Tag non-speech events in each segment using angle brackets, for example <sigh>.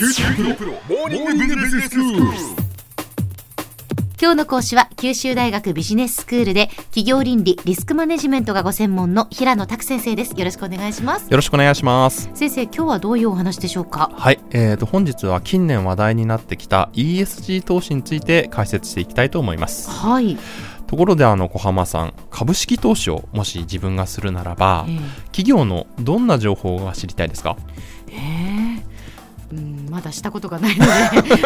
九州大学モーニングビジネススクール。今日の講師は九州大学ビジネススクールで企業倫理リスクマネジメントがご専門の平野拓先生です。よろしくお願いします。よろしくお願いします。先生今日はどういうお話でしょうか？はい、えー、と本日は近年話題になってきた ESG 投資について解説していきたいと思います。はい、ところであの小浜さん、株式投資をもし自分がするならば、え。企業のどんな情報が知りたいですか？うんまだしたことがないの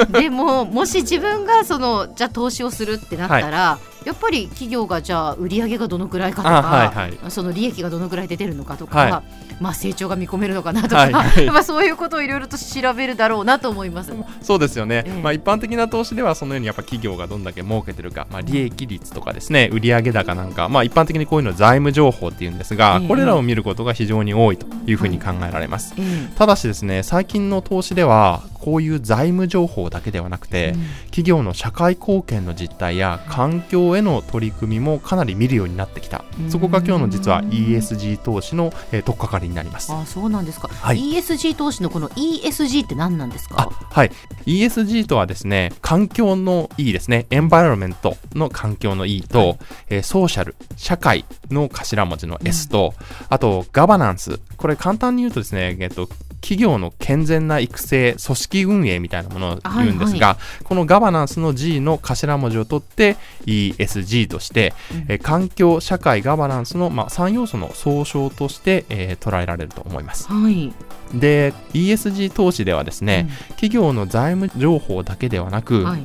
で。<laughs> でももし自分がそのじゃあ投資をするってなったら、やっぱり企業がじゃあ売り上げがどのくらいかとか、あはいはい。その利益がどのくらい出てるのかとか、はまあ成長が見込めるのかなとか、はい。は <laughs> いまあそういうことをいろいろと調べるだろうなと思います。<laughs> そうですよね、ええ。まあ、一般的な投資ではそのようにやっぱ企業がどんだけ儲けてるか、まあ、利益率とかですね売上高なんか、まあ、一般的にこういうのを財務情報っていうんですが、ええ。これらを見ることが非常に多いというふうに考えられます、ええ。ただしですね最近の投資ではこういう財務情報だけではなくて、うん。企業の社会貢献の実態や環境への取り組みもかなり見るようになってきた。うん。そこが今日の実は ESG 投資の、えー、取っかかりになります。あそうなんですか、はい。ESG 投資のこの ESG って何なんですあかはい。ESG とはですね環境の E ですね。エンバイロメントの環境の E と、えーソーシャル社会の頭文字の S と、あとガバナンス。これ簡単に言うとですね、えっと企業の健全な育成、組織運営みたいなものを言うんですが、このガバナンスの G の頭文字を取って ESG として、うん。えー環境、社会、ガバナンスの、まあ、3要素の総称として、えー捉えられると思います。はい、で、ESG 投資ではですね、企業の財務情報だけではなく、うんはい。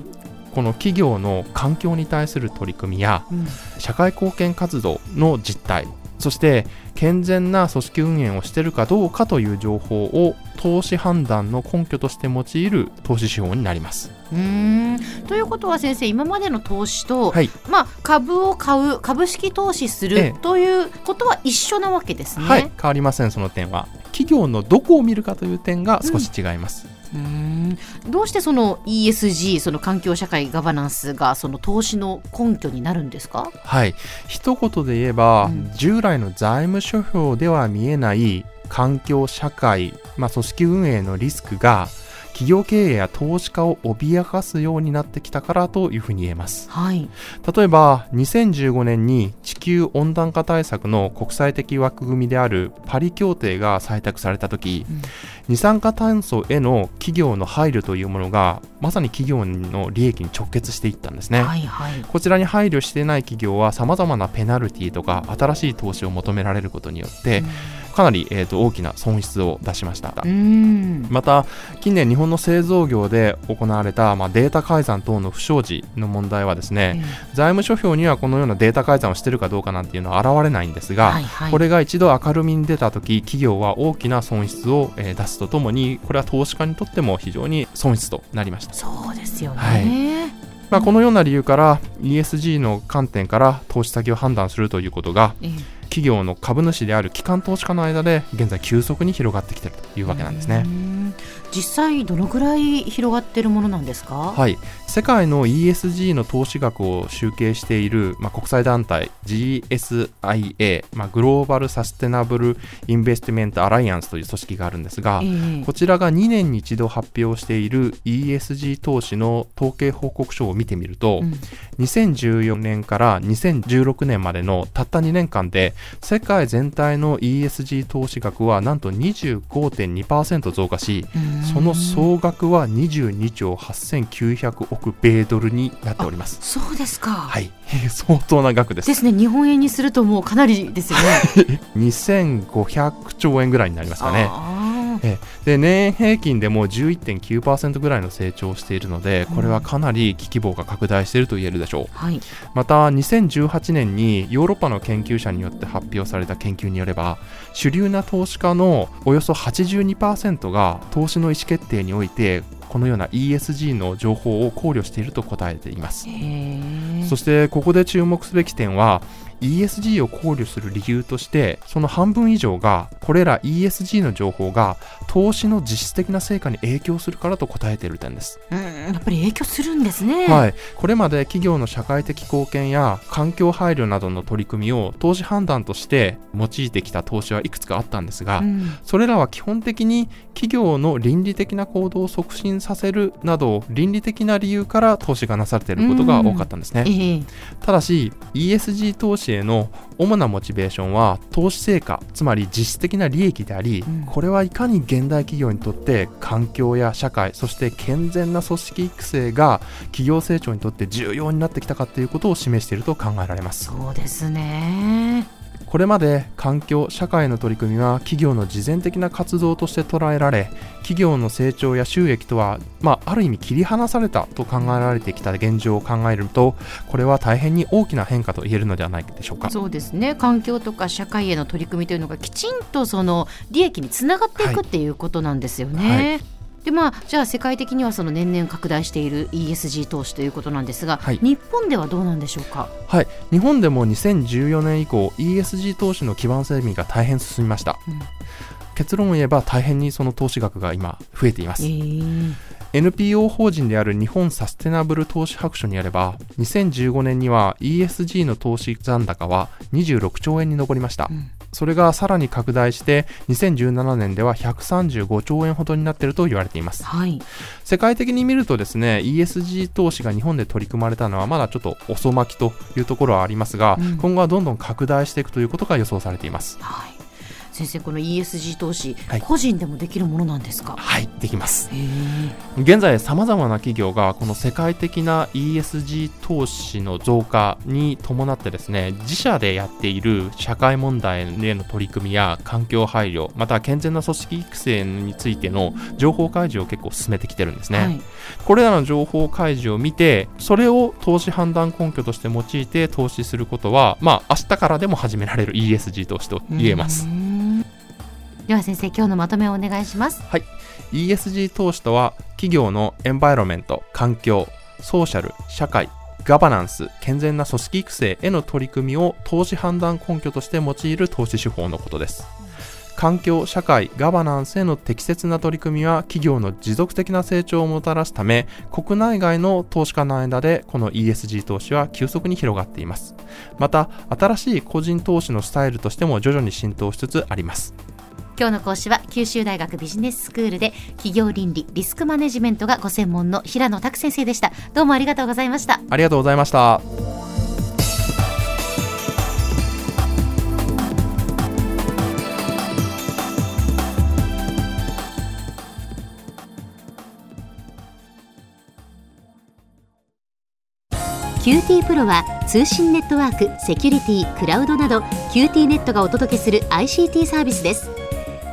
この企業の環境に対する取り組みやうん。社会貢献活動の実態そして健全な組織運営をしているかどうかという情報を投資判断の根拠として用いる投資指標になります。うーんということは先生今までの投資と、はい、まあ、株を買う株式投資するええということは一緒なわけですね。はい、変わりませんその点は企業のどこを見るかという点が少し違います。うーんどうしてその ESG その環境社会ガバナンスがその投資の根拠になるんですか？はい、一言で言えば、うん。従来の財務諸表では見えない環境社会、まあ、組織運営のリスクが企業経営や投資家を脅かすようになってきたからというふうに言えます。はい、例えば2015年に地球温暖化対策の国際的枠組みであるパリ協定が採択された時、うん。二酸化炭素への企業の配慮というものがまさに企業の利益に直結していったんですね、はいはい。こちらに配慮していない企業は様々なペナルティとか新しい投資を求められることによってかなり、えー、と大きな損失を出しました。また近年日本の製造業で行われた、まあ、データ改ざん等の不祥事の問題はですね、財務諸表にはこのようなデータ改ざんをしているかどうかなんていうのは現れないんですが、はいはい。これが一度明るみに出た時企業は大きな損失を、えー出すとともにこれは投資家にとっても非常に損失となりました。そうですよね、はい。まあ、このような理由から ESG の観点から投資先を判断するということがええ企業の株主である機関投資家の間で現在急速に広がってきているというわけなんですね。実際どのぐらい広がってるものなんですか？はい、世界の ESG の投資額を集計している、まあ、国際団体 GSIA、まあ、グローバル・サステナブル・インベスティメント・アライアンスという組織があるんですが、ええ。こちらが2年に一度発表している ESG 投資の統計報告書を見てみると、うん。2014年から2016年までのたった2年間で世界全体の ESG 投資額はなんと25.2%増加しその総額は22兆8900億米ドルになっております。そうですか、はい、<laughs> 相当な額ですで。すね日本円にするともうかなりですよね <laughs> 2500兆円ぐらいになりますかね。ええ。で年平均でも11.9%ぐらいの成長をしているのでこれはかなり危機棒が拡大していると言えるでしょう。はい。また2018年にヨーロッパの研究者によって発表された研究によれば主流な投資家のおよそ82%が投資の意思決定においてこのような ESG の情報を考慮していると答えています。そしてここで注目すべき点は ESG を考慮する理由としてその半分以上がこれら ESG の情報が投資の実質的な成果に影響するからと答えている点です、うんやっぱり影響するんですね。はい、これまで企業の社会的貢献や環境配慮などの取り組みを投資判断として用いてきた投資はいくつかあったんですが、うん。それらは基本的に企業の倫理的な行動を促進させるなど倫理的な理由から投資がなされていることが多かったんですね。ええ。ただし ESG 投資への主なモチベーションは投資成果つまり実質的な利益であり、うんこれはいかに現代企業にとって環境や社会そして健全な組織育成が企業成長にとって重要になってきたかということを示していると考えられますそうですね。これまで環境社会の取り組みは企業の慈善的な活動として捉えられ企業の成長や収益とは、まあ、ある意味切り離されたと考えられてきた現状を考えるとこれは大変に大きな変化と言えるのではないでしょうかそうですね。環境とか社会への取り組みというのがきちんとその利益につながっていく、はいっていうことなんですよね。でまあ、じゃあ世界的にはその年々拡大している ESG 投資ということなんですが、はい。日本ではどうなんでしょうか？はい、日本でも2014年以降 ESG 投資の基盤整備が大変進みました、うん。結論を言えば大変にその投資額が今増えています、えー。NPO 法人である日本サステナブル投資白書によれば2015年には ESG の投資残高は26兆円に上りました、うんそれがさらに拡大して2017年では135兆円ほどになっていると言われています。はい、世界的に見るとですね ESG 投資が日本で取り組まれたのはまだちょっと遅まきというところはありますが、うん。今後はどんどん拡大していくということが予想されています。はい、先生この ESG 投資、はい。個人でもできるものなんですか？はいできます。現在さまざまな企業がこの世界的な ESG 投資の増加に伴ってですね自社でやっている社会問題への取り組みや環境配慮また健全な組織育成についての情報開示を結構進めてきてるんですね、はい。これらの情報開示を見てそれを投資判断根拠として用いて投資することはまあ明日からでも始められる ESG 投資と言えます。うーんでは先生今日のまとめをお願いしますはい。ESG 投資とは企業のエンバイロメント、環境、ソーシャル、社会、ガバナンス、健全な組織育成への取り組みを投資判断根拠として用いる投資手法のことです。環境、社会、ガバナンスへの適切な取り組みは企業の持続的な成長をもたらすため、国内外の投資家の間でこの ESG 投資は急速に広がっています。また、新しい個人投資のスタイルとしても徐々に浸透しつつあります。今日の講師は九州大学ビジネススクールで企業倫理リスクマネジメントがご専門の平野拓先生でした。どうもありがとうございました。ありがとうございました。QT プロは通信ネットワーク、セキュリティ、クラウドなど QT ネットがお届けする ICT サービスです